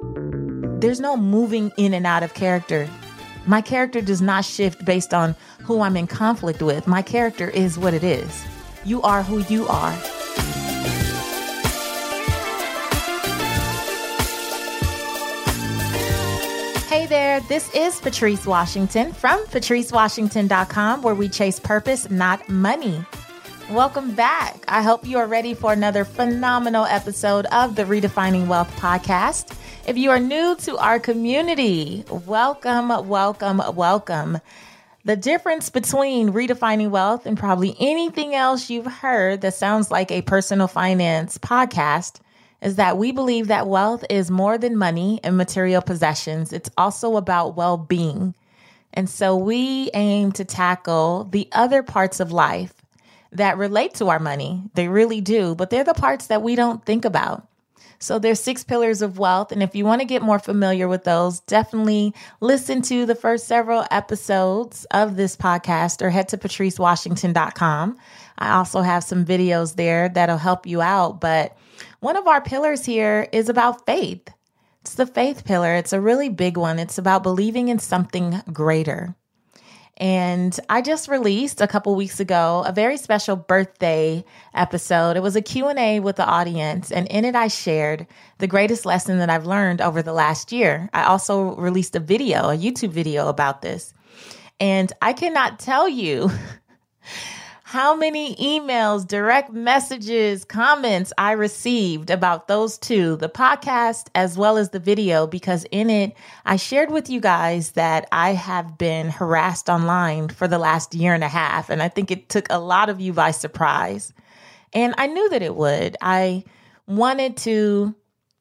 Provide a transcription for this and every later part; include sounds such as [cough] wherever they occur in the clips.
There's no moving in and out of character. My character does not shift based on who I'm in conflict with. My character is what it is. You are who you are. Hey there, this is Patrice Washington from patricewashington.com, where we chase purpose, not money. Welcome back. I hope you are ready for another phenomenal episode of the Redefining Wealth podcast. If you are new to our community, welcome, welcome, welcome. The difference between redefining wealth and probably anything else you've heard that sounds like a personal finance podcast is that we believe that wealth is more than money and material possessions. It's also about well being. And so we aim to tackle the other parts of life that relate to our money. They really do, but they're the parts that we don't think about. So there's six pillars of wealth. And if you want to get more familiar with those, definitely listen to the first several episodes of this podcast or head to patricewashington.com. I also have some videos there that'll help you out. But one of our pillars here is about faith. It's the faith pillar. It's a really big one. It's about believing in something greater. And I just released a couple weeks ago a very special birthday episode. It was a Q&A with the audience and in it I shared the greatest lesson that I've learned over the last year. I also released a video, a YouTube video about this. And I cannot tell you [laughs] how many emails, direct messages, comments I received about those two, the podcast as well as the video, because in it, I shared with you guys that I have been harassed online for the last year and a half. And I think it took a lot of you by surprise. And I knew that it would. I wanted to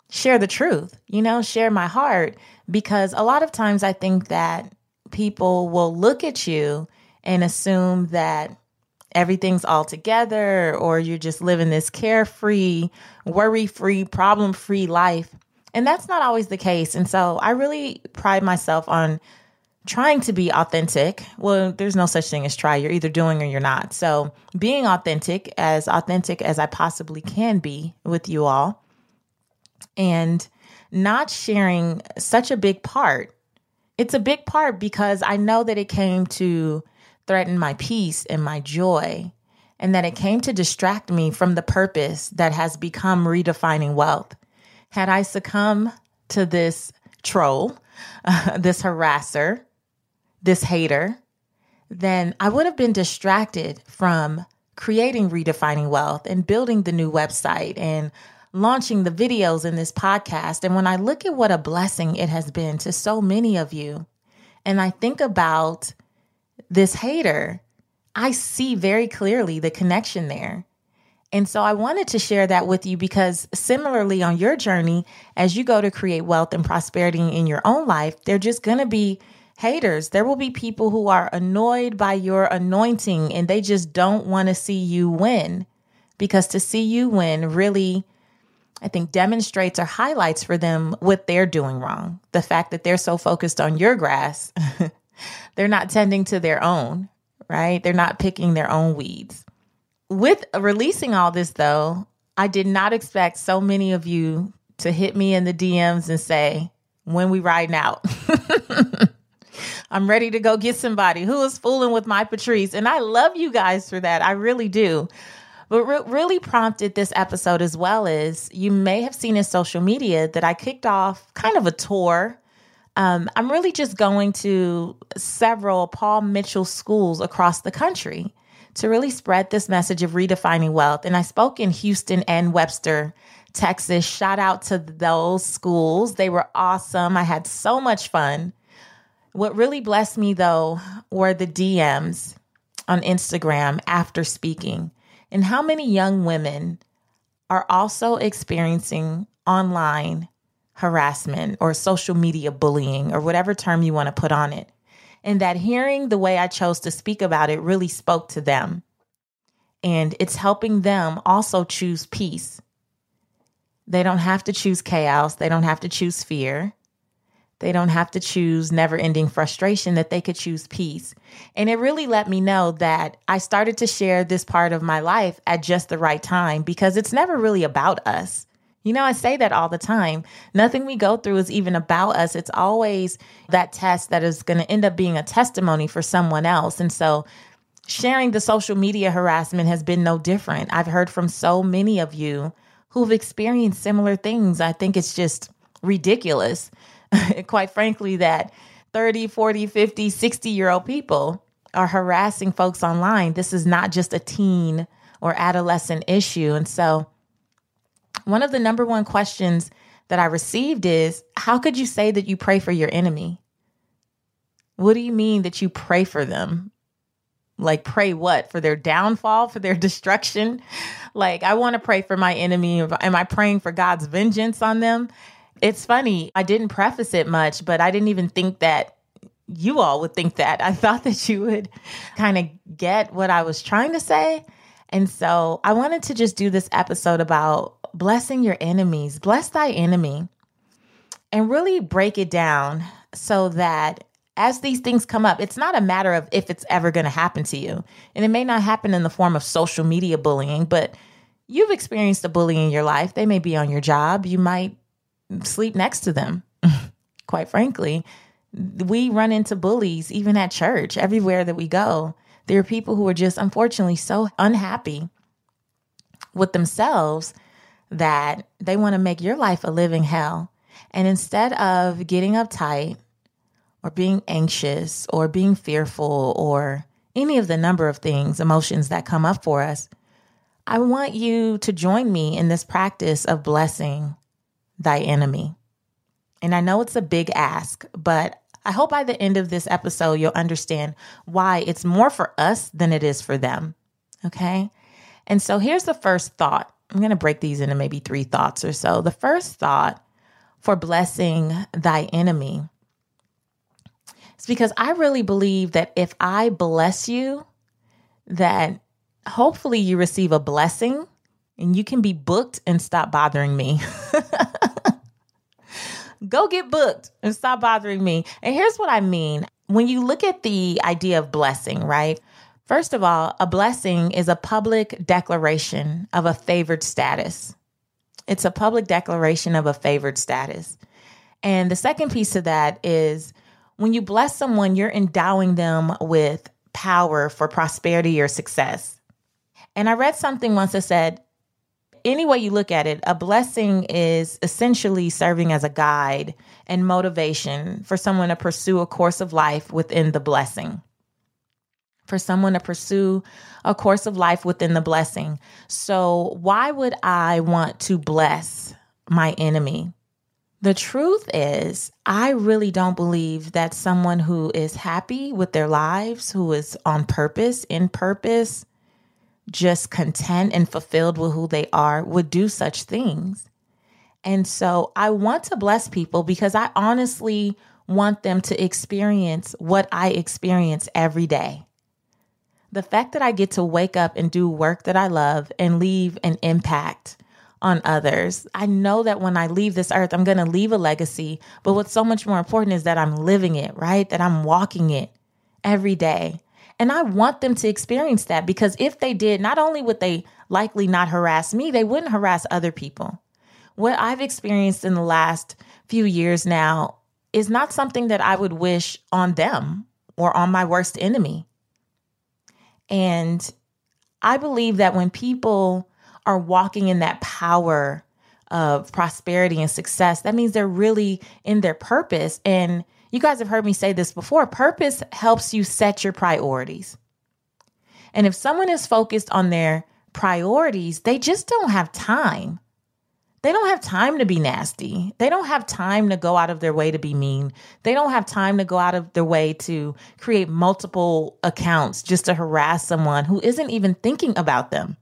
share the truth, you know, share my heart, because a lot of times I think that people will look at you and assume that everything's all together or you're just living this carefree, worry free, problem free life. And that's not always the case. And so I really pride myself on trying to be authentic. Well, there's no such thing as try. You're either doing or you're not. So being authentic, as authentic as I possibly can be with you all, and not sharing such a big part. It's a big part because I know that it came to threatened my peace and my joy, and that it came to distract me from the purpose that has become redefining wealth. Had I succumbed to this troll, uh, [laughs] this harasser, this hater, then I would have been distracted from creating redefining wealth and building the new website and launching the videos in this podcast. And when I look at what a blessing it has been to so many of you, and I think about this hater, I see very clearly the connection there. And so I wanted to share that with you because similarly on your journey, as you go to create wealth and prosperity in your own life, they're just going to be haters. There will be people who are annoyed by your anointing and they just don't want to see you win because to see you win really, I think, demonstrates or highlights for them what they're doing wrong. The fact that they're so focused on your grass [laughs] They're not tending to their own, right? They're not picking their own weeds. With releasing all this, though, I did not expect so many of you to hit me in the DMs and say, when we riding out. [laughs] I'm ready to go get somebody who is fooling with my Patrice. And I love you guys for that. I really do. But re- really prompted this episode as well is you may have seen in social media that I kicked off kind of a tour um, I'm really just going to several Paul Mitchell schools across the country to really spread this message of redefining wealth. And I spoke in Houston and Webster, Texas. Shout out to those schools. They were awesome. I had so much fun. What really blessed me, though, were the DMs on Instagram after speaking, and how many young women are also experiencing online harassment or social media bullying or whatever term you want to put on it. And that hearing the way I chose to speak about it really spoke to them. And it's helping them also choose peace. They don't have to choose chaos, they don't have to choose fear. They don't have to choose never ending frustration, that they could choose peace. And it really let me know that I started to share this part of my life at just the right time because it's never really about us. You know, I say that all the time. Nothing we go through is even about us. It's always that test that is going to end up being a testimony for someone else. And so, sharing the social media harassment has been no different. I've heard from so many of you who've experienced similar things. I think it's just ridiculous, [laughs] quite frankly, that 30, 40, 50, 60 year old people are harassing folks online. This is not just a teen or adolescent issue. And so, one of the number one questions that I received is How could you say that you pray for your enemy? What do you mean that you pray for them? Like, pray what? For their downfall, for their [laughs] destruction? Like, I want to pray for my enemy. Am I praying for God's vengeance on them? It's funny. I didn't preface it much, but I didn't even think that you all would think that. I [laughs] thought that you would kind of get what I was trying to say. And so I wanted to just do this episode about blessing your enemies, bless thy enemy, and really break it down so that as these things come up, it's not a matter of if it's ever going to happen to you. And it may not happen in the form of social media bullying, but you've experienced a bully in your life. They may be on your job. You might sleep next to them. [laughs] Quite frankly, we run into bullies even at church, everywhere that we go. There are people who are just unfortunately so unhappy with themselves that they want to make your life a living hell. And instead of getting uptight or being anxious or being fearful or any of the number of things, emotions that come up for us, I want you to join me in this practice of blessing thy enemy. And I know it's a big ask, but I hope by the end of this episode, you'll understand why it's more for us than it is for them. Okay. And so here's the first thought. I'm going to break these into maybe three thoughts or so. The first thought for blessing thy enemy is because I really believe that if I bless you, that hopefully you receive a blessing and you can be booked and stop bothering me. [laughs] Go get booked and stop bothering me. And here's what I mean. When you look at the idea of blessing, right? First of all, a blessing is a public declaration of a favored status. It's a public declaration of a favored status. And the second piece of that is when you bless someone, you're endowing them with power for prosperity or success. And I read something once that said, any way you look at it, a blessing is essentially serving as a guide and motivation for someone to pursue a course of life within the blessing. For someone to pursue a course of life within the blessing. So, why would I want to bless my enemy? The truth is, I really don't believe that someone who is happy with their lives, who is on purpose, in purpose, just content and fulfilled with who they are would do such things. And so I want to bless people because I honestly want them to experience what I experience every day. The fact that I get to wake up and do work that I love and leave an impact on others. I know that when I leave this earth, I'm going to leave a legacy. But what's so much more important is that I'm living it, right? That I'm walking it every day. And I want them to experience that because if they did, not only would they likely not harass me, they wouldn't harass other people. What I've experienced in the last few years now is not something that I would wish on them or on my worst enemy. And I believe that when people are walking in that power of prosperity and success, that means they're really in their purpose. And you guys have heard me say this before purpose helps you set your priorities. And if someone is focused on their priorities, they just don't have time. They don't have time to be nasty. They don't have time to go out of their way to be mean. They don't have time to go out of their way to create multiple accounts just to harass someone who isn't even thinking about them.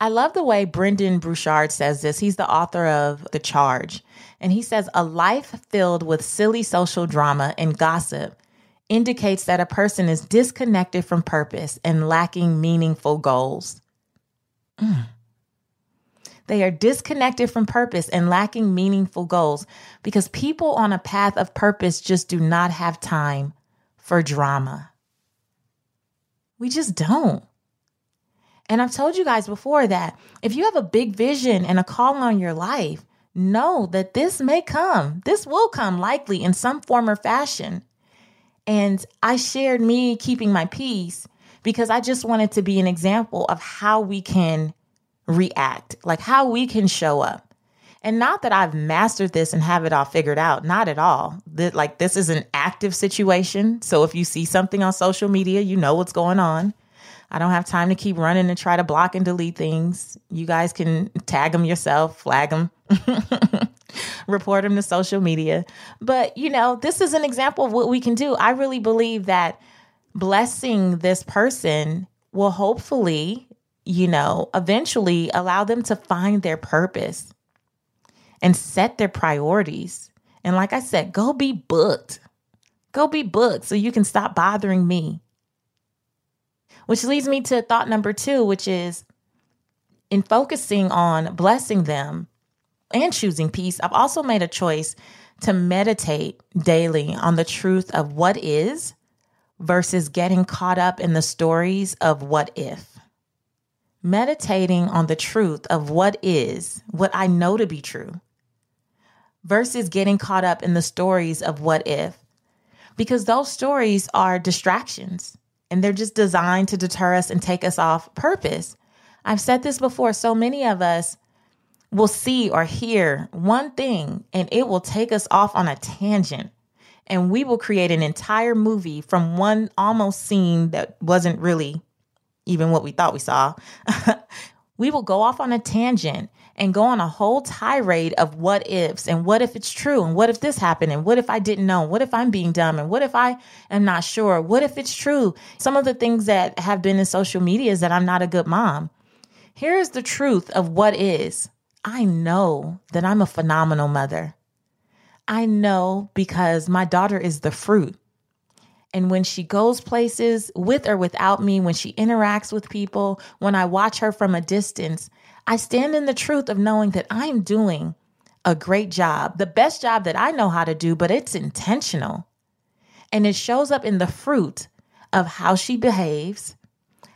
I love the way Brendon Burchard says this. He's the author of The Charge. And he says a life filled with silly social drama and gossip indicates that a person is disconnected from purpose and lacking meaningful goals. Mm. They are disconnected from purpose and lacking meaningful goals because people on a path of purpose just do not have time for drama. We just don't. And I've told you guys before that if you have a big vision and a call on your life, know that this may come. This will come likely in some form or fashion. And I shared me keeping my peace because I just wanted to be an example of how we can react, like how we can show up. And not that I've mastered this and have it all figured out, not at all. That like this is an active situation. So if you see something on social media, you know what's going on. I don't have time to keep running and try to block and delete things. You guys can tag them yourself, flag them, [laughs] report them to social media. But, you know, this is an example of what we can do. I really believe that blessing this person will hopefully, you know, eventually allow them to find their purpose and set their priorities. And like I said, go be booked. Go be booked so you can stop bothering me. Which leads me to thought number two, which is in focusing on blessing them and choosing peace, I've also made a choice to meditate daily on the truth of what is versus getting caught up in the stories of what if. Meditating on the truth of what is, what I know to be true, versus getting caught up in the stories of what if. Because those stories are distractions and they're just designed to deter us and take us off purpose. I've said this before, so many of us will see or hear one thing and it will take us off on a tangent. And we will create an entire movie from one almost scene that wasn't really even what we thought we saw. [laughs] we will go off on a tangent and go on a whole tirade of what ifs and what if it's true and what if this happened and what if I didn't know? What if I'm being dumb and what if I am not sure? What if it's true? Some of the things that have been in social media is that I'm not a good mom. Here's the truth of what is. I know that I'm a phenomenal mother. I know because my daughter is the fruit. And when she goes places with or without me, when she interacts with people, when I watch her from a distance, I stand in the truth of knowing that I'm doing a great job, the best job that I know how to do, but it's intentional. And it shows up in the fruit of how she behaves,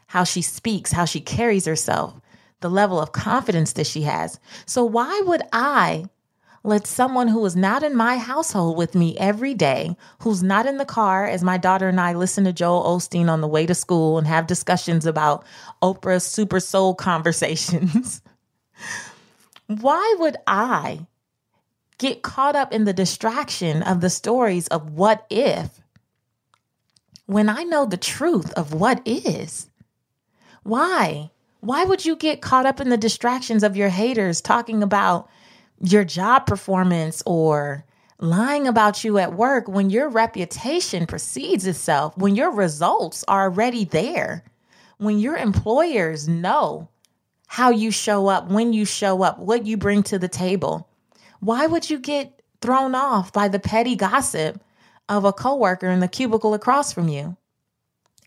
how she speaks, how she carries herself, the level of confidence that she has. So, why would I let someone who is not in my household with me every day, who's not in the car as my daughter and I listen to Joel Osteen on the way to school and have discussions about Oprah's super soul [laughs] conversations, why would I get caught up in the distraction of the stories of what if when I know the truth of what is? Why? Why would you get caught up in the distractions of your haters talking about your job performance or lying about you at work when your reputation precedes itself, when your results are already there, when your employers know how you show up, when you show up, what you bring to the table. Why would you get thrown off by the petty gossip of a coworker in the cubicle across from you?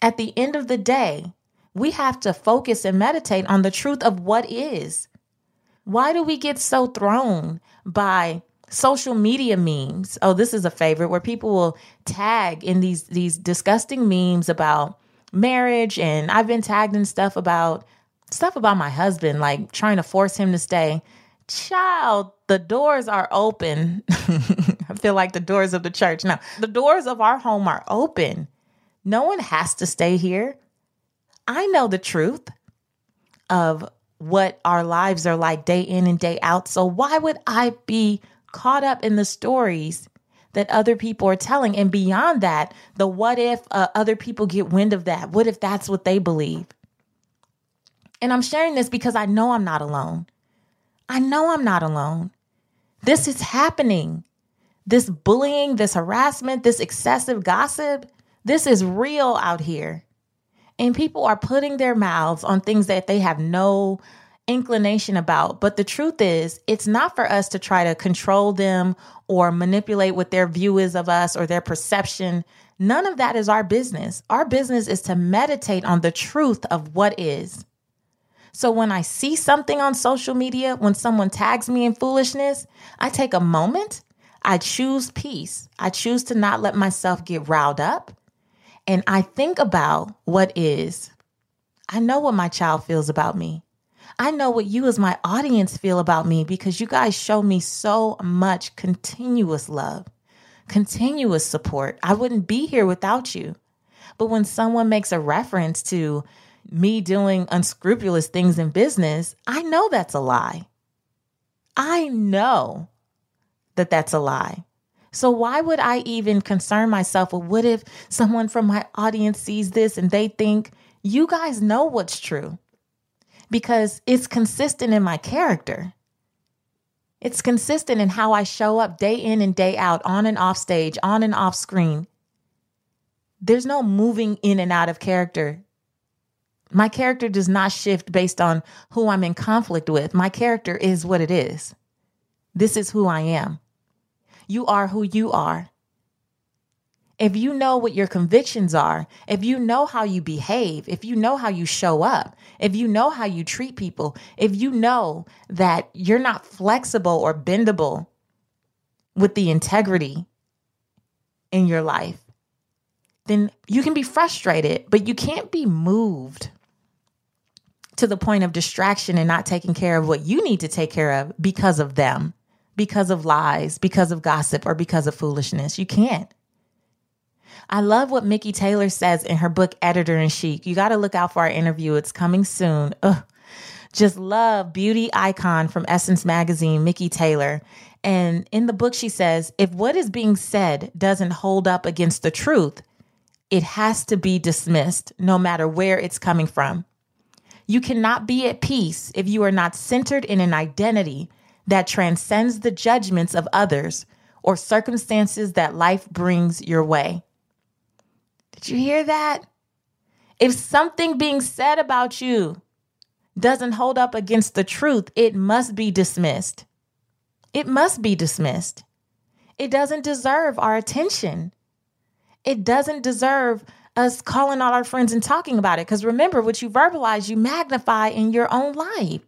At the end of the day, we have to focus and meditate on the truth of what is. Why do we get so thrown by social media memes? Oh, this is a favorite where people will tag in these these disgusting memes about marriage and I've been tagged in stuff about stuff about my husband like trying to force him to stay. Child, the doors are open. [laughs] I feel like the doors of the church. No, the doors of our home are open. No one has to stay here. I know the truth of what our lives are like day in and day out. So why would I be caught up in the stories that other people are telling? And beyond that, the what if uh, other people get wind of that? What if that's what they believe? And I'm sharing this because I know I'm not alone. I know I'm not alone. This is happening. This bullying, this harassment, this excessive gossip, this is real out here. And people are putting their mouths on things that they have no inclination about. But the truth is, it's not for us to try to control them or manipulate what their view is of us or their perception. None of that is our business. Our business is to meditate on the truth of what is. So when I see something on social media, when someone tags me in foolishness, I take a moment. I choose peace. I choose to not let myself get riled up and I think about what is. I know what my child feels about me. I know what you, as my audience, feel about me because you guys show me so much continuous love, continuous support. I wouldn't be here without you. But when someone makes a reference to me doing unscrupulous things in business, I know that's a lie. I know that that's a lie. So why would I even concern myself with what if someone from my audience sees this and they think you guys know what's true? Because it's consistent in my character. It's consistent in how I show up day in and day out, on and off stage, on and off screen. There's no moving in and out of character. My character does not shift based on who I'm in conflict with. My character is what it is. This is who I am. You are who you are. If you know what your convictions are, if you know how you behave, if you know how you show up, if you know how you treat people, if you know that you're not flexible or bendable with the integrity in your life, then you can be frustrated, but you can't be moved to the point of distraction and not taking care of what you need to take care of because of them, because of lies, because of gossip, or because of foolishness. You can't. I love what Mikki Taylor says in her book, Editor in Chic. You got to look out for our interview. It's coming soon. Ugh. Just love beauty icon from Essence Magazine, Mikki Taylor. And in the book, she says, if what is being said doesn't hold up against the truth, it has to be dismissed, no matter where it's coming from. You cannot be at peace if you are not centered in an identity that transcends the judgments of others or circumstances that life brings your way. Did you hear that? If something being said about you doesn't hold up against the truth, it must be dismissed. It must be dismissed. It doesn't deserve our attention. It doesn't deserve us calling out our friends and talking about it. Because remember, what you verbalize, you magnify in your own life.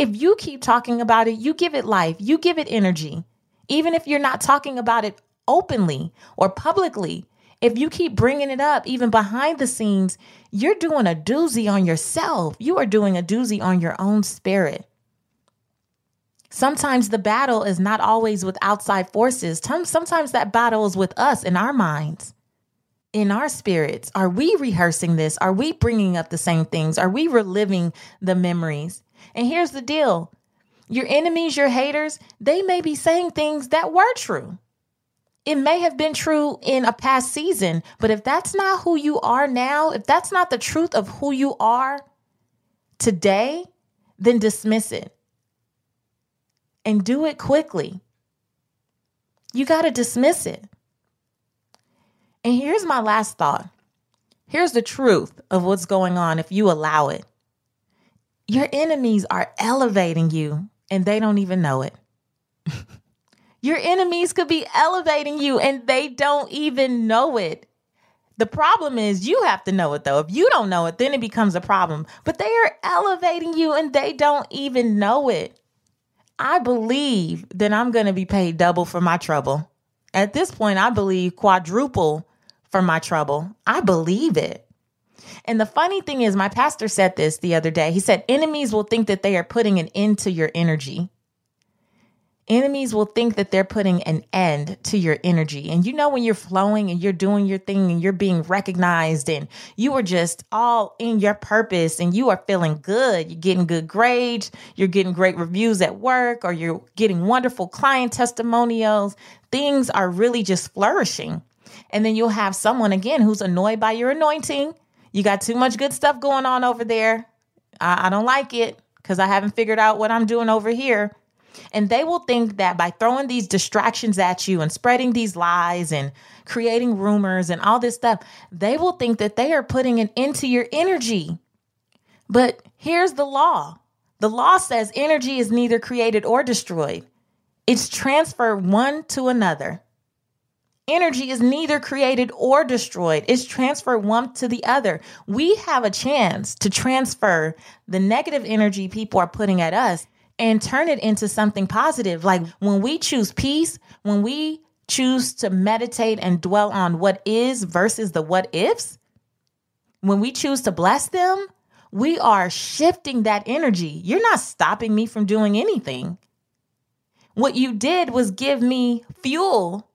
If you keep talking about it, you give it life, you give it energy. Even if you're not talking about it openly or publicly, if you keep bringing it up, even behind the scenes, you're doing a doozy on yourself. You are doing a doozy on your own spirit. Sometimes the battle is not always with outside forces. Sometimes that battle is with us in our minds in our spirits? Are we rehearsing this? Are we bringing up the same things? Are we reliving the memories? And here's the deal your enemies, your haters, they may be saying things that were true. It may have been true in a past season, but if that's not who you are now, if that's not the truth of who you are today, then dismiss it and do it quickly. You got to dismiss it. And here's my last thought. Here's the truth of what's going on if you allow it. Your enemies are elevating you and they don't even know it. [laughs] Your enemies could be elevating you and they don't even know it. The problem is you have to know it though. If you don't know it, then it becomes a problem. But they are elevating you and they don't even know it. I believe that I'm going to be paid double for my trouble. At this point, I believe quadruple for my trouble. I believe it. And the funny thing is, my pastor said this the other day. He said, Enemies will think that they are putting an end to your energy. Enemies will think that they're putting an end to your energy. And you know, when you're flowing and you're doing your thing and you're being recognized and you are just all in your purpose and you are feeling good, you're getting good grades, you're getting great reviews at work, or you're getting wonderful client testimonials, things are really just flourishing. And then you'll have someone again who's annoyed by your anointing. You got too much good stuff going on over there. I, I don't like it because I haven't figured out what I'm doing over here. And they will think that by throwing these distractions at you and spreading these lies and creating rumors and all this stuff, they will think that they are putting an end to your energy. But here's the law the law says energy is neither created or destroyed, it's transferred one to another energy is neither created or destroyed. It's transferred one to the other. We have a chance to transfer the negative energy people are putting at us and turn it into something positive. Like when we choose peace, when we choose to meditate and dwell on what is versus the what ifs, when we choose to bless them, we are shifting that energy. You're not stopping me from doing anything. What you did was give me fuel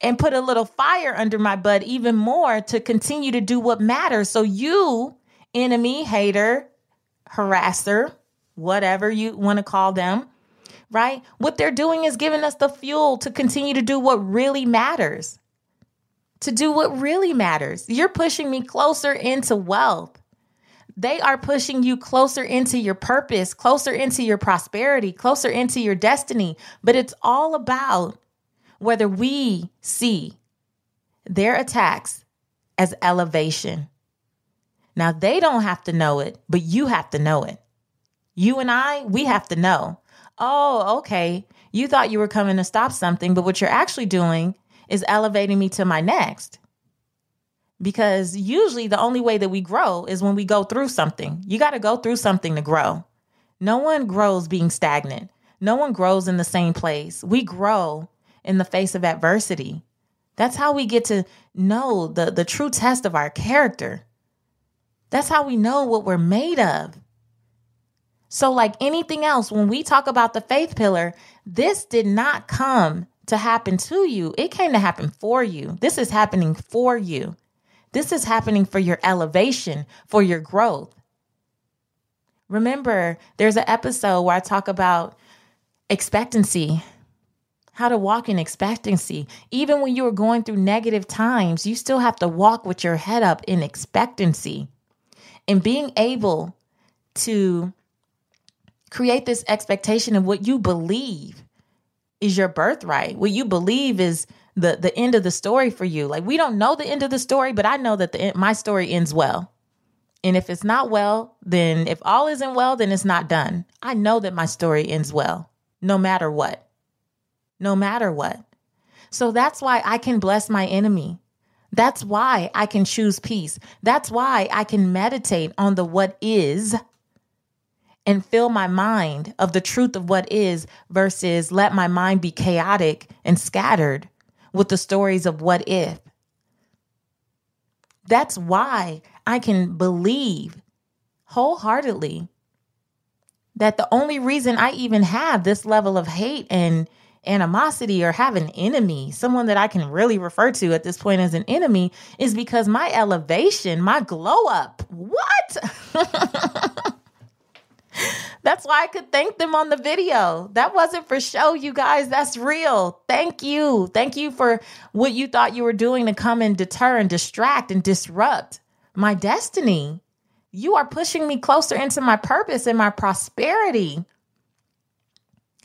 and put a little fire under my butt even more to continue to do what matters. So, you, enemy, hater, harasser, whatever you want to call them, right? What they're doing is giving us the fuel to continue to do what really matters. To do what really matters. You're pushing me closer into wealth. They are pushing you closer into your purpose, closer into your prosperity, closer into your destiny. But it's all about whether we see their attacks as elevation. Now, they don't have to know it, but you have to know it. You and I, we have to know. Oh, okay. You thought you were coming to stop something, but what you're actually doing is elevating me to my next. Because usually the only way that we grow is when we go through something. You got to go through something to grow. No one grows being stagnant. No one grows in the same place. We grow in the face of adversity. That's how we get to know the, the true test of our character. That's how we know what we're made of. So, like anything else, when we talk about the faith pillar, this did not come to happen to you. It came to happen for you. This is happening for you. This is happening for your elevation, for your growth. Remember, there's an episode where I talk about expectancy how to walk in expectancy. Even when you are going through negative times, you still have to walk with your head up in expectancy. And being able to create this expectation of what you believe is your birthright. What you believe is the the end of the story for you. Like we don't know the end of the story, but I know that the my story ends well. And if it's not well, then if all isn't well, then it's not done. I know that my story ends well, no matter what no matter what. So that's why I can bless my enemy. That's why I can choose peace. That's why I can meditate on the what is and fill my mind of the truth of what is versus let my mind be chaotic and scattered with the stories of what if. That's why I can believe wholeheartedly that the only reason I even have this level of hate and animosity or have an enemy, someone that I can really refer to at this point as an enemy, is because my elevation, my glow up. What? [laughs] That's why I could thank them on the video. That wasn't for show, you guys. That's real. Thank you. Thank you for what you thought you were doing to come and deter and distract and disrupt my destiny. You are pushing me closer into my purpose and my prosperity.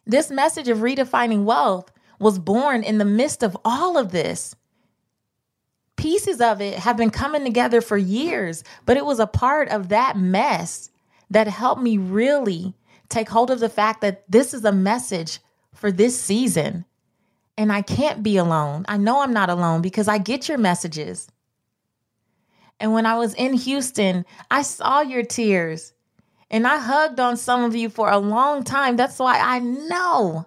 This message of redefining wealth was born in the midst of all of this. Pieces of it have been coming together for years, but it was a part of that mess that helped me really take hold of the fact that this is a message for this season. And I can't be alone. I know I'm not alone because I get your messages. And when I was in Houston, I saw your tears. And I hugged on some of you for a long time. That's why I know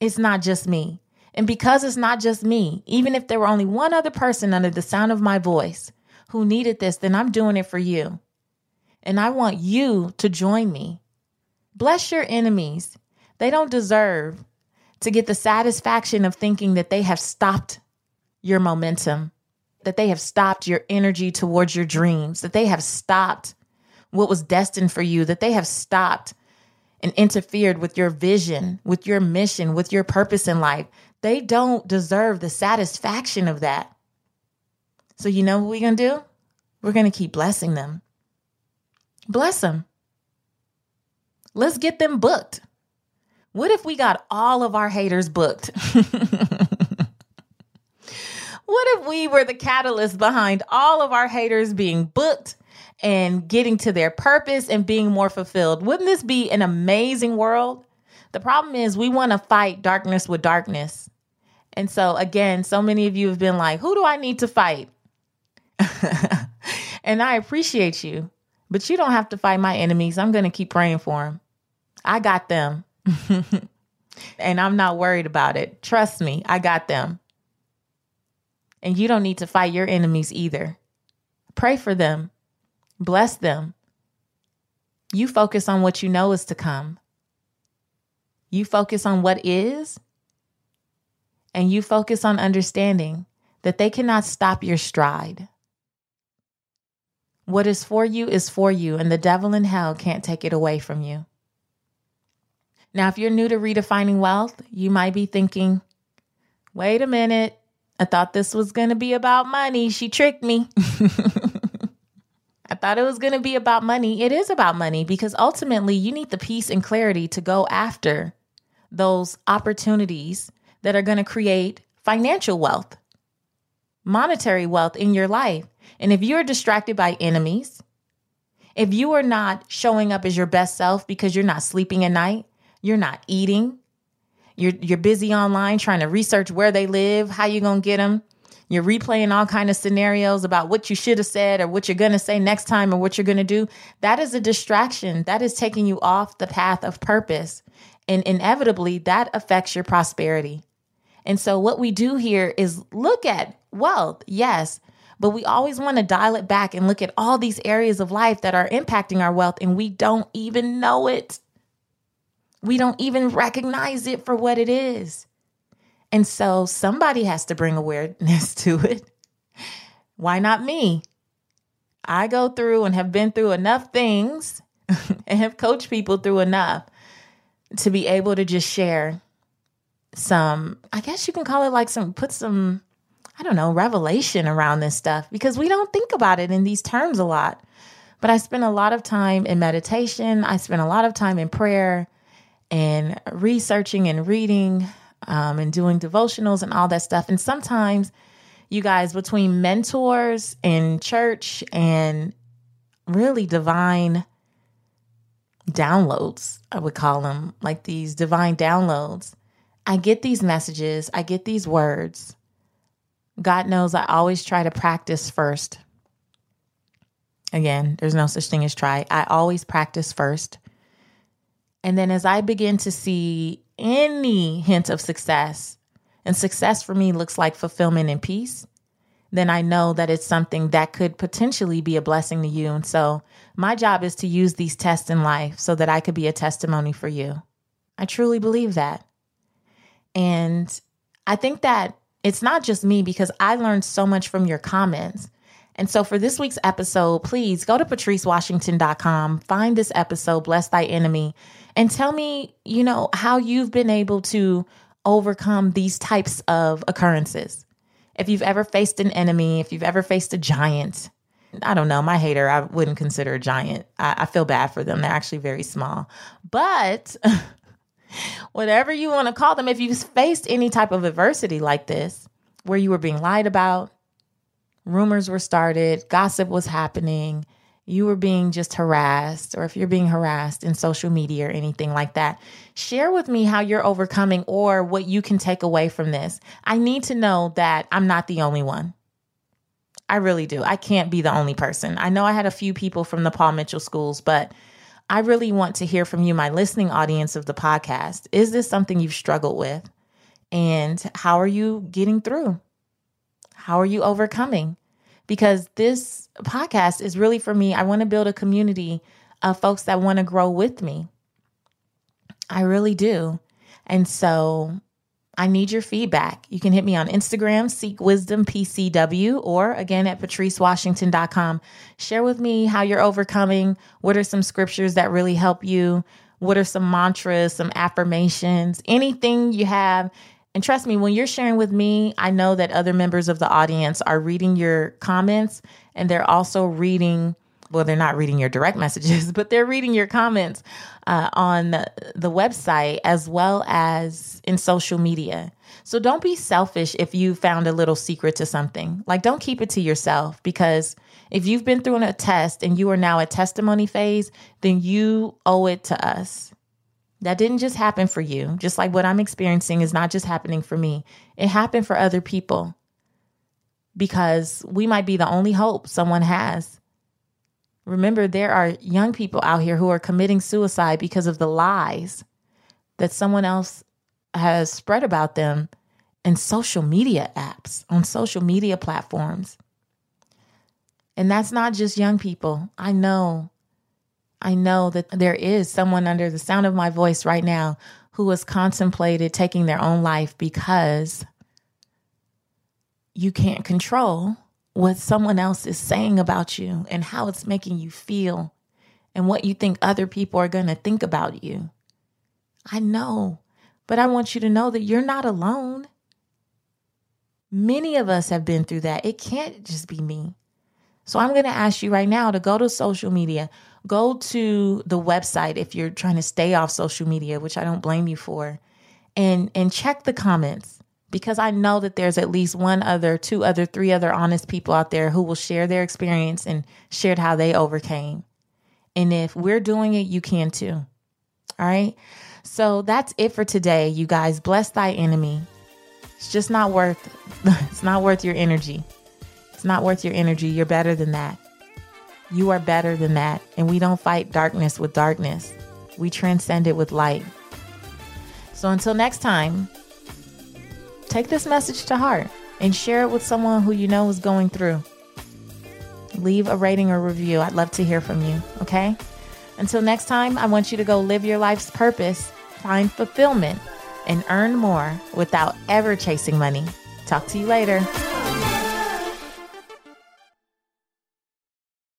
it's not just me. And because it's not just me, even if there were only one other person under the sound of my voice who needed this, then I'm doing it for you. And I want you to join me. Bless your enemies. They don't deserve to get the satisfaction of thinking that they have stopped your momentum, that they have stopped your energy towards your dreams, that they have stopped what was destined for you, that they have stopped and interfered with your vision, with your mission, with your purpose in life. They don't deserve the satisfaction of that. So, you know what we're going to do? We're going to keep blessing them. Bless them. Let's get them booked. What if we got all of our haters booked? [laughs] what if we were the catalyst behind all of our haters being booked and getting to their purpose and being more fulfilled. Wouldn't this be an amazing world? The problem is we want to fight darkness with darkness. And so, again, so many of you have been like, who do I need to fight? [laughs] and I appreciate you, but you don't have to fight my enemies. I'm going to keep praying for them. I got them. [laughs] and I'm not worried about it. Trust me, I got them. And you don't need to fight your enemies either. Pray for them. Bless them. You focus on what you know is to come. You focus on what is, and you focus on understanding that they cannot stop your stride. What is for you is for you, and the devil in hell can't take it away from you. Now, if you're new to redefining wealth, you might be thinking, wait a minute, I thought this was going to be about money. She tricked me. [laughs] I thought it was going to be about money. It is about money because ultimately you need the peace and clarity to go after those opportunities that are going to create financial wealth, monetary wealth in your life. And if you're distracted by enemies, if you are not showing up as your best self because you're not sleeping at night, you're not eating, you're you're busy online trying to research where they live, how you're going to get them, you're replaying all kind of scenarios about what you should have said or what you're going to say next time or what you're going to do. That is a distraction. That is taking you off the path of purpose. And inevitably that affects your prosperity. And so what we do here is look at wealth, yes, but we always want to dial it back and look at all these areas of life that are impacting our wealth and we don't even know it. We don't even recognize it for what it is. And so somebody has to bring awareness [laughs] to it. Why not me? I go through and have been through enough things [laughs] and have coached people through enough to be able to just share some, I guess you can call it like some, put some, I don't know, revelation around this stuff because we don't think about it in these terms a lot. But I spend a lot of time in meditation, I spend a lot of time in prayer and researching and reading um, and doing devotionals and all that stuff. And sometimes, you guys, between mentors and church and really divine downloads, I would call them like these divine downloads. I get these messages, I get these words. God knows I always try to practice first. Again, there's no such thing as try. I always practice first. And then as I begin to see any hint of success, and success for me looks like fulfillment and peace, then I know that it's something that could potentially be a blessing to you. And so my job is to use these tests in life so that I could be a testimony for you. I truly believe that. And I think that it's not just me because I learned so much from your comments. And so for this week's episode, please go to patricewashington.com, find this episode, Bless Thy Enemy, and tell me, you know, how you've been able to overcome these types of occurrences. If you've ever faced an enemy, if you've ever faced a giant, I don't know, my hater, I wouldn't consider a giant. I, I feel bad for them. They're actually very small. But [laughs] whatever you want to call them, if you've faced any type of adversity like this, where you were being lied about, rumors were started, gossip was happening, you were being just harassed, or if you're being harassed in social media or anything like that, share with me how you're overcoming or what you can take away from this. I need to know that I'm not the only one. I really do. I can't be the only person. I know I had a few people from the Paul Mitchell schools, but I really want to hear from you, my listening audience of the podcast. Is this something you've struggled with? And how are you getting through? How are you overcoming? Because this podcast is really for me. I want to build a community of folks that want to grow with me. I really do. And so I need your feedback. You can hit me on Instagram, Seek Wisdom PCW, or again at patricewashington.com. Share with me how you're overcoming. What are some scriptures that really help you? What are some mantras, some affirmations, anything you have? And trust me, when you're sharing with me, I know that other members of the audience are reading your comments and they're also reading well, they're not reading your direct [laughs] messages, but they're reading your comments uh, on the, website as well as in social media. So don't be selfish if you found a little secret to something. Like, don't keep it to yourself because if you've been through a test and you are now at testimony phase, then you owe it to us. That didn't just happen for you. Just like what I'm experiencing is not just happening for me, it happened for other people because we might be the only hope someone has. Remember, there are young people out here who are committing suicide because of the lies that someone else has spread about them in social media apps, on social media platforms. And that's not just young people. I know. I know that there is someone under the sound of my voice right now who has contemplated taking their own life because you can't control what someone else is saying about you and how it's making you feel and what you think other people are going to think about you. I know, but I want you to know that you're not alone. Many of us have been through that. It can't just be me. So I'm going to ask you right now to go to social media, go to the website if you're trying to stay off social media, which I don't blame you for, and and check the comments because I know that there's at least one other, two other, three other honest people out there who will share their experience and shared how they overcame. And if we're doing it, you can too. All right. So that's it for today, you guys. Bless thy enemy. It's just not worth [laughs] it's not worth your energy. It's not worth your energy. You're better than that. You are better than that. And we don't fight darkness with darkness. We transcend it with light. So until next time, take this message to heart and share it with someone who you know is going through. Leave a rating or review. I'd love to hear from you, okay? Until next time, I want you to go live your life's purpose, find fulfillment, and earn more without ever chasing money. Talk to you later.